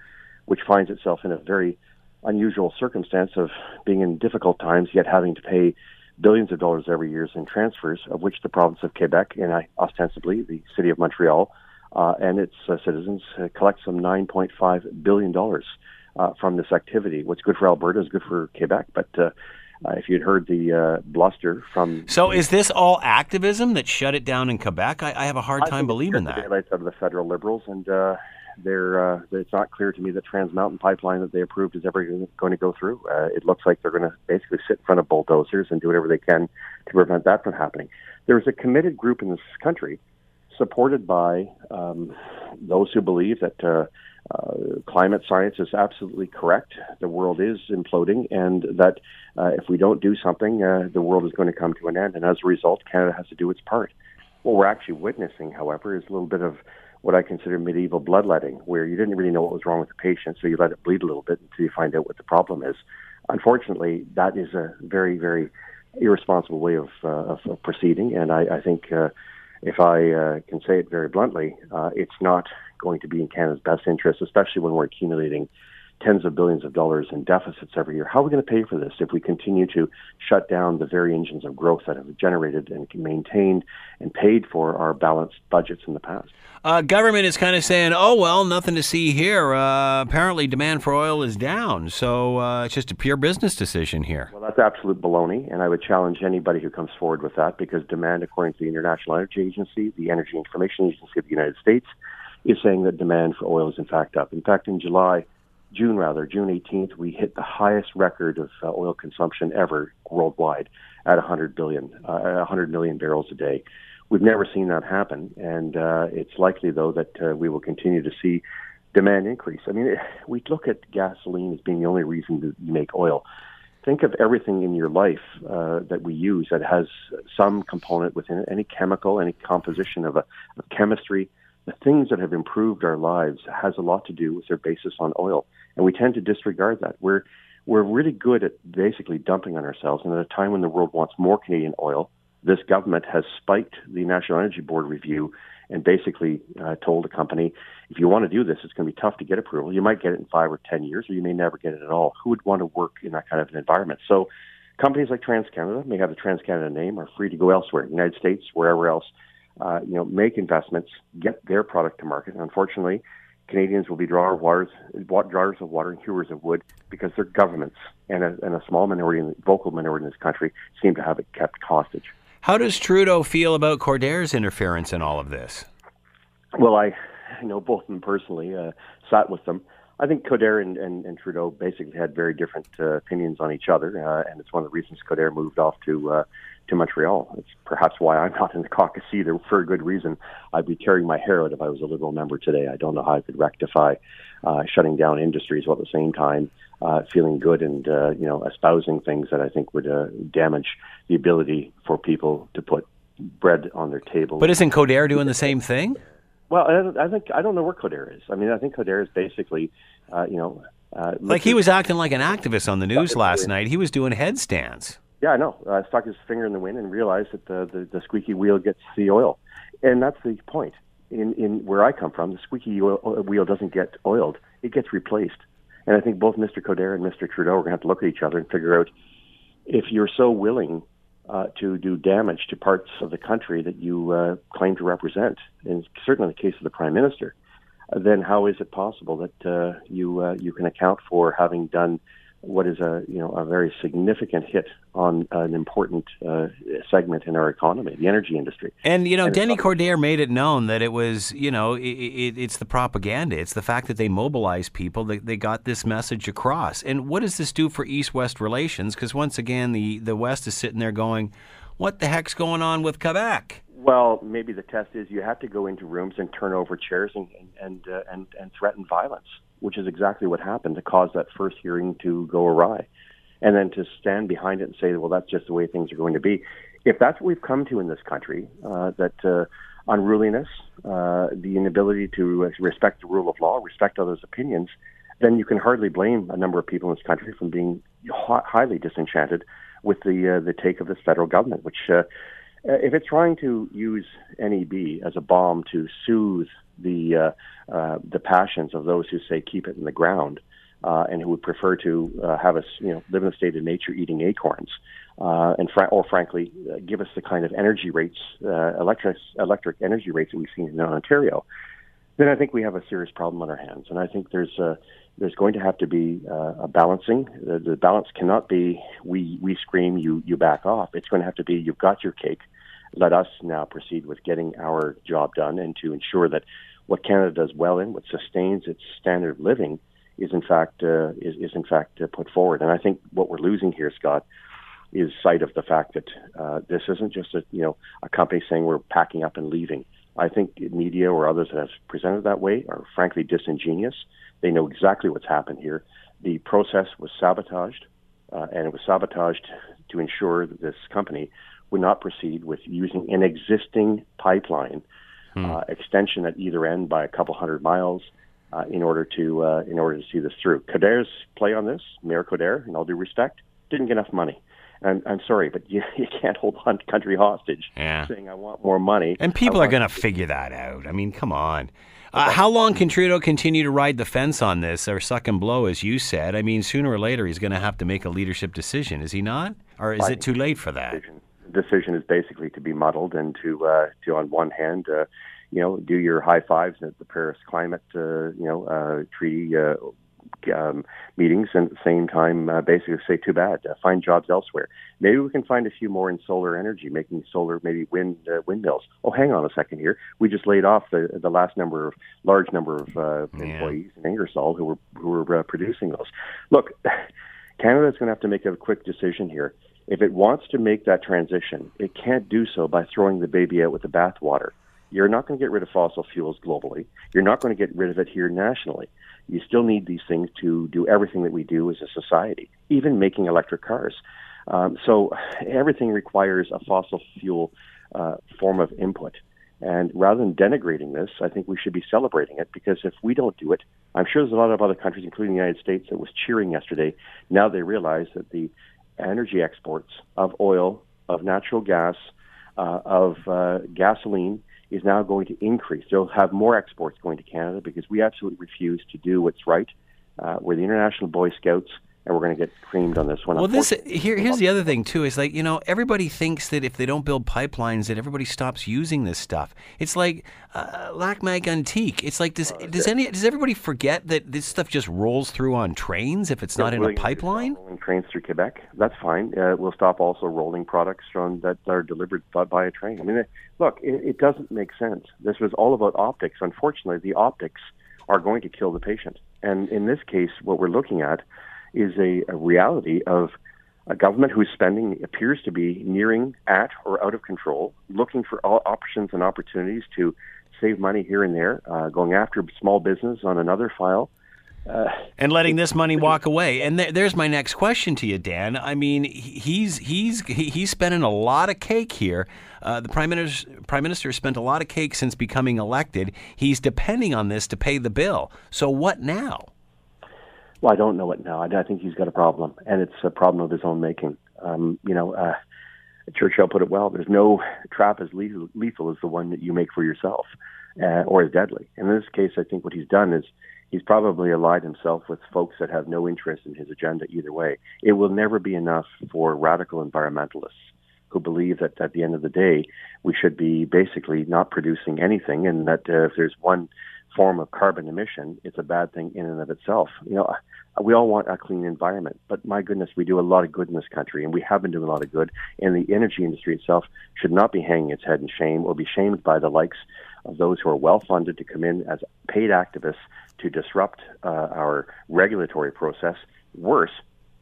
which finds itself in a very unusual circumstance of being in difficult times, yet having to pay billions of dollars every year in transfers, of which the province of Quebec and ostensibly the city of Montreal uh, and its uh, citizens uh, collect some 9.5 billion dollars uh, from this activity. What's good for Alberta is good for Quebec, but uh, uh, if you'd heard the uh, bluster from So is this all activism that shut it down in Quebec? I, I have a hard I time believing the that. daylights out of the federal liberals, and uh, they're uh, it's not clear to me that Trans Mountain Pipeline that they approved is ever going to go through. Uh, it looks like they're going to basically sit in front of bulldozers and do whatever they can to prevent that from happening. There's a committed group in this country, supported by um, those who believe that. Uh, uh, climate science is absolutely correct. The world is imploding, and that uh, if we don't do something, uh, the world is going to come to an end. And as a result, Canada has to do its part. What we're actually witnessing, however, is a little bit of what I consider medieval bloodletting, where you didn't really know what was wrong with the patient, so you let it bleed a little bit until you find out what the problem is. Unfortunately, that is a very, very irresponsible way of, uh, of, of proceeding, and I, I think uh, if I uh, can say it very bluntly, uh, it's not going to be in Canada's best interest, especially when we're accumulating tens of billions of dollars in deficits every year. How are we going to pay for this if we continue to shut down the very engines of growth that have generated and maintained and paid for our balanced budgets in the past? Uh, government is kind of saying, "Oh well, nothing to see here. Uh, apparently, demand for oil is down, so uh, it's just a pure business decision here." Well, that's absolute baloney, and I would challenge anybody who comes forward with that because demand, according to the International Energy Agency, the Energy Information Agency of the United States, is saying that demand for oil is in fact up. In fact, in July, June rather, June 18th, we hit the highest record of uh, oil consumption ever worldwide at 100 billion, uh, 100 million barrels a day. We've never seen that happen, and uh, it's likely though that uh, we will continue to see demand increase. I mean, we look at gasoline as being the only reason to make oil. Think of everything in your life uh, that we use that has some component within it, any chemical, any composition of a of chemistry, the things that have improved our lives has a lot to do with their basis on oil, and we tend to disregard that. We're we're really good at basically dumping on ourselves, and at a time when the world wants more Canadian oil, this government has spiked the National Energy Board review and basically uh, told the company, if you want to do this, it's going to be tough to get approval. You might get it in five or ten years, or you may never get it at all. Who would want to work in that kind of an environment? So, companies like TransCanada may have the TransCanada name, are free to go elsewhere, United States, wherever else uh, you know, make investments, get their product to market. And unfortunately, Canadians will be drawers of waters, drawers of water and hewers of wood because their governments and a, and a small minority, vocal minority in this country, seem to have it kept hostage. How does Trudeau feel about Coderre's interference in all of this? Well, I know both of them personally, uh, sat with them. I think Coderre and, and, and, Trudeau basically had very different uh, opinions on each other, uh, and it's one of the reasons Coderre moved off to uh, to Montreal. It's perhaps why I'm not in the caucus either, for a good reason. I'd be tearing my hair out if I was a Liberal member today. I don't know how I could rectify uh, shutting down industries while at the same time uh, feeling good and uh, you know espousing things that I think would uh, damage the ability for people to put bread on their table. But isn't Coderre doing the same thing? Well, I, I think I don't know where Coderre is. I mean, I think Coderre is basically, uh, you know, uh, like he was acting like an activist on the news last night. He was doing headstands. Yeah, I know. Uh, stuck his finger in the wind and realized that the, the, the squeaky wheel gets the oil, and that's the point. In in where I come from, the squeaky oil, wheel doesn't get oiled; it gets replaced. And I think both Mr. Coderre and Mr. Trudeau are going to have to look at each other and figure out if you're so willing uh, to do damage to parts of the country that you uh, claim to represent, and certainly in the case of the Prime Minister, then how is it possible that uh, you uh, you can account for having done what is a you know a very significant hit on an important uh, segment in our economy, the energy industry. And you know, and Denis Coderre made it known that it was you know it, it, it's the propaganda, it's the fact that they mobilize people that they got this message across. And what does this do for East-West relations? Because once again, the the West is sitting there going, "What the heck's going on with Quebec?" Well, maybe the test is you have to go into rooms and turn over chairs and and uh, and, and threaten violence which is exactly what happened to cause that first hearing to go awry. And then to stand behind it and say, well, that's just the way things are going to be. If that's what we've come to in this country, uh, that uh, unruliness, uh, the inability to respect the rule of law, respect others' opinions, then you can hardly blame a number of people in this country from being highly disenchanted with the uh, the take of this federal government, which uh, if it's trying to use NEB as a bomb to soothe the uh, uh, the passions of those who say keep it in the ground uh, and who would prefer to uh, have us, you know, live in a state of nature eating acorns, uh, and or frankly, uh, give us the kind of energy rates, uh, electric electric energy rates that we've seen in Ontario, then I think we have a serious problem on our hands. And I think there's uh, there's going to have to be uh, a balancing. The, the balance cannot be we we scream you you back off. It's going to have to be you've got your cake let us now proceed with getting our job done and to ensure that what Canada does well in, what sustains its standard of living, is in fact uh, is, is in fact uh, put forward. And I think what we're losing here, Scott, is sight of the fact that uh, this isn't just a you know a company saying we're packing up and leaving. I think media or others that have presented that way are frankly disingenuous. They know exactly what's happened here. The process was sabotaged, uh, and it was sabotaged to ensure that this company would not proceed with using an existing pipeline hmm. uh, extension at either end by a couple hundred miles uh, in order to uh, in order to see this through. Coderre's play on this, Mayor Coderre, in all due respect, didn't get enough money. I'm, I'm sorry, but you, you can't hold one country hostage yeah. saying I want more money. And people are going to figure that out. I mean, come on. Uh, how long can Trudeau continue to ride the fence on this or suck and blow, as you said? I mean, sooner or later he's going to have to make a leadership decision, is he not? Or is it too late for that? Decision, decision is basically to be muddled and to, uh, to on one hand, uh, you know, do your high fives at the Paris Climate, uh, you know, uh, treaty uh, um, meetings, and at the same time, uh, basically say, too bad, uh, find jobs elsewhere. Maybe we can find a few more in solar energy, making solar maybe wind uh, windmills. Oh, hang on a second here. We just laid off the the last number of large number of uh, Yeah. employees in Ingersoll who were who were uh, producing those. Look, Canada's going to have to make a quick decision here. If it wants to make that transition, it can't do so by throwing the baby out with the bathwater. You're not going to get rid of fossil fuels globally. You're not going to get rid of it here nationally. You still need these things to do everything that we do as a society, even making electric cars. Um, so everything requires a fossil fuel uh, form of input. And rather than denigrating this, I think we should be celebrating it because if we don't do it, I'm sure there's a lot of other countries, including the United States, that was cheering yesterday. Now they realize that the energy exports of oil, of natural gas, uh, of uh, gasoline is now going to increase. They'll have more exports going to Canada because we absolutely refuse to do what's right. Uh, we're the International Boy Scouts, and we're going to get creamed on this one. Well, this here, here's the other thing too. Is like you know everybody thinks that if they don't build pipelines, that everybody stops using this stuff. It's like uh, Lac-Mégantic. It's like does does any does everybody forget that this stuff just rolls through on trains if it's not in a Willing to stop pipeline? Rolling trains through Quebec. That's fine. Uh, we'll stop also rolling products from that are delivered by, by a train. I mean, uh, look, it, it doesn't make sense. This was all about optics. Unfortunately, the optics are going to kill the patient. And in this case, what we're looking at is a, a reality of a government whose spending appears to be nearing at or out of control, looking for all options and opportunities to save money here and there, uh, going after small business on another file. Uh, and letting this money walk away. And there, there's my next question to you, Dan. I mean, he's he's he's spending a lot of cake here. Uh, the prime minister prime minister spent a lot of cake since becoming elected. He's depending on this to pay the bill. So what now? Well, I don't know it now. I, I think he's got a problem, and it's a problem of his own making. Um, you know, uh, Churchill put it well: "There's no trap as lethal, lethal as the one that you make for yourself, uh, or as deadly." And In this case, I think what he's done is he's probably allied himself with folks that have no interest in his agenda either way. It will never be enough for radical environmentalists who believe that at the end of the day we should be basically not producing anything, and that uh, if there's one form of carbon emission, it's a bad thing in and of itself. You know, we all want a clean environment, but my goodness, we do a lot of good in this country, and we have been doing a lot of good. And the energy industry itself should not be hanging its head in shame or be shamed by the likes of those who are well funded to come in as paid activists to disrupt uh, our regulatory process. Worse,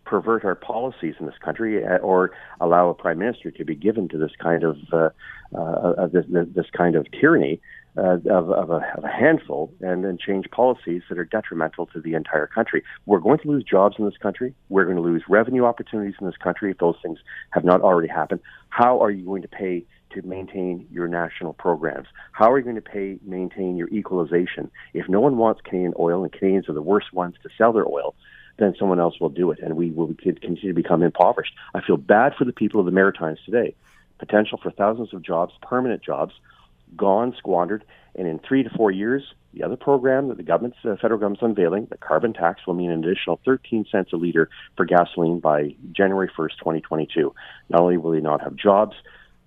pervert our policies in this country, uh, or allow a prime minister to be given to this kind of uh, uh, this, this kind of tyranny uh, of, of, a, of a handful, and then change policies that are detrimental to the entire country. We're going to lose jobs in this country. We're going to lose revenue opportunities in this country if those things have not already happened. How are you going to pay? To maintain your national programs, how are you going to pay maintain your equalization? If no one wants Canadian oil, and Canadians are the worst ones to sell their oil, then someone else will do it, and we will continue to become impoverished. I feel bad for the people of the Maritimes today. Potential for thousands of jobs, permanent jobs, gone, squandered, and in three to four years, the other program that the government's uh, federal government's unveiling, the carbon tax, will mean an additional 13 cents a liter for gasoline by January 1st, 2022. Not only will they not have jobs,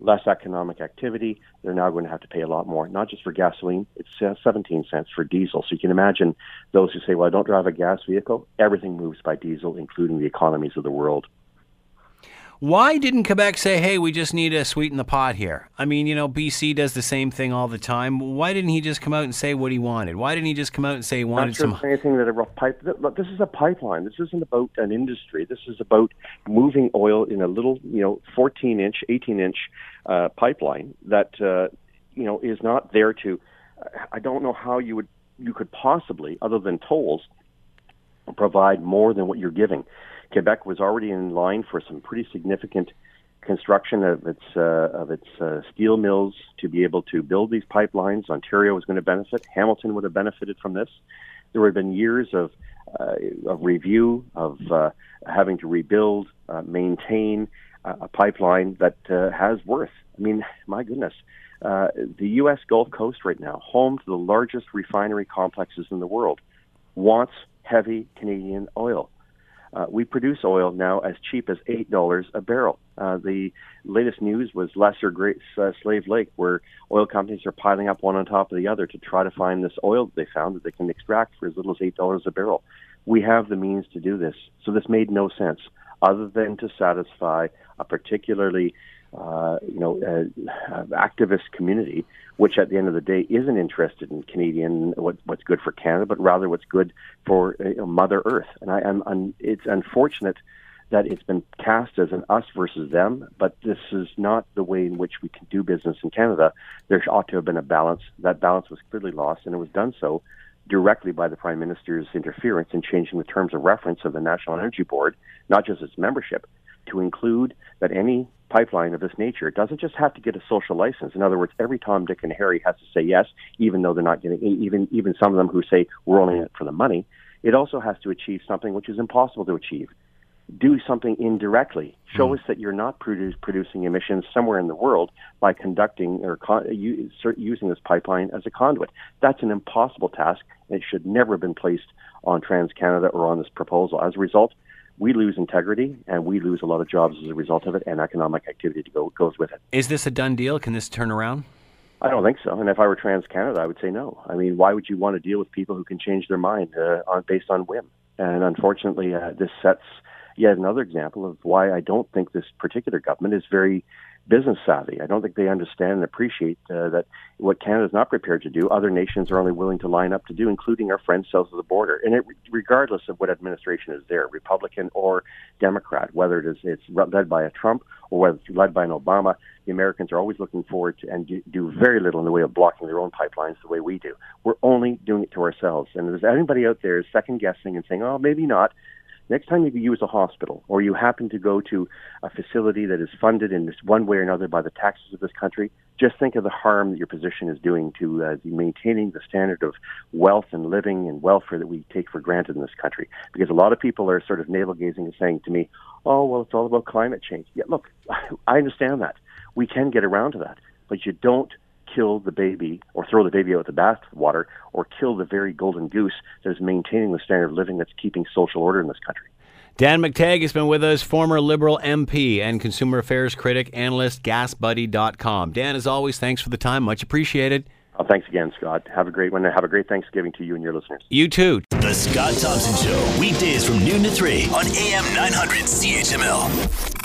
less economic activity, they're now going to have to pay a lot more, not just for gasoline, it's uh, 17 cents for diesel. So you can imagine those who say, well, I don't drive a gas vehicle, everything moves by diesel, including the economies of the world. Why didn't Quebec say, hey, we just need to sweeten the pot here? I mean, you know, BC does the same thing all the time. Why didn't he just come out and say what he wanted? Why didn't he just come out and say he wanted Not sure some. anything that a rough pipe. Look, this is a pipeline. This isn't about an industry. This is about moving oil in a little, you know, 14 inch, 18 inch uh, pipeline that, uh, you know, is not there to. I don't know how you would you could possibly, other than tolls, provide more than what you're giving. Quebec was already in line for some pretty significant construction of its uh, of its uh, steel mills to be able to build these pipelines. Ontario was going to benefit. Hamilton would have benefited from this. There have been years of uh, of review of uh, having to rebuild, uh, maintain uh, a pipeline that has worth. I mean, my goodness, the U.S. Gulf Coast right now, home to the largest refinery complexes in the world, wants heavy Canadian oil. Uh, we produce oil now as cheap as eight dollars a barrel. Uh, the latest news was Lesser Great uh, Slave Lake, where oil companies are piling up one on top of the other to try to find this oil that they found that they can extract for as little as eight dollars a barrel. We have the means to do this, so this made no sense other than to satisfy a particularly uh, you know, uh, activist community, which at the end of the day isn't interested in Canadian what, what's good for Canada, but rather what's good for uh, you know, Mother Earth. And I, am I'm, it's unfortunate that it's been cast as an us versus them, but this is not the way in which we can do business in Canada. There ought to have been a balance. That balance was clearly lost, and it was done so directly by the Prime Minister's interference in changing the terms of reference of the National Energy Board, not just its membership, to include that any pipeline of this nature doesn't just have to get a social license. In other words, every Tom, Dick, and Harry has to say yes, even though they're not getting even even some of them who say we're only in it for the money. It also has to achieve something which is impossible to achieve. Do something indirectly. Show mm. us that you're not produce, producing emissions somewhere in the world by conducting or con- using this pipeline as a conduit. That's an impossible task, and it should never have been placed on TransCanada or on this proposal. As a result, we lose integrity and we lose a lot of jobs as a result of it and economic activity to go, goes with it. Is this a done deal? Can this turn around? I don't think so. And if I were TransCanada, I would say no. I mean, why would you want to deal with people who can change their mind uh, on, based on whim? And unfortunately, uh, this sets yet another example of why I don't think this particular government is very business savvy. I don't think they understand and appreciate uh, that what Canada is not prepared to do, other nations are only willing to line up to do, including our friends south of the border. And it, regardless of what administration is there, Republican or Democrat, whether it is it's led by a Trump or whether it's led by an Obama, the Americans are always looking forward to and do very little in the way of blocking their own pipelines the way we do. We're only doing it to ourselves. And if there's anybody out there second guessing and saying, "Oh, maybe not," Next time you use a hospital or you happen to go to a facility that is funded in this one way or another by the taxes of this country, just think of the harm that your position is doing to uh, maintaining the standard of wealth and living and welfare that we take for granted in this country. Because a lot of people are sort of navel gazing and saying to me, oh, well, it's all about climate change. Yeah, look, I understand that. We can get around to that. But you don't kill the baby or throw the baby out with the bathwater or kill the very golden goose that is maintaining the standard of living that's keeping social order in this country. Dan McTeague has been with us, former Liberal MP and consumer affairs critic, analyst, gasbuddy.com. Dan, as always, thanks for the time. Much appreciated. Oh, thanks again, Scott. Have a great one. Have a great Thanksgiving to you and your listeners. You too. The Scott Thompson Show, weekdays from noon to 3 on AM 900 CHML.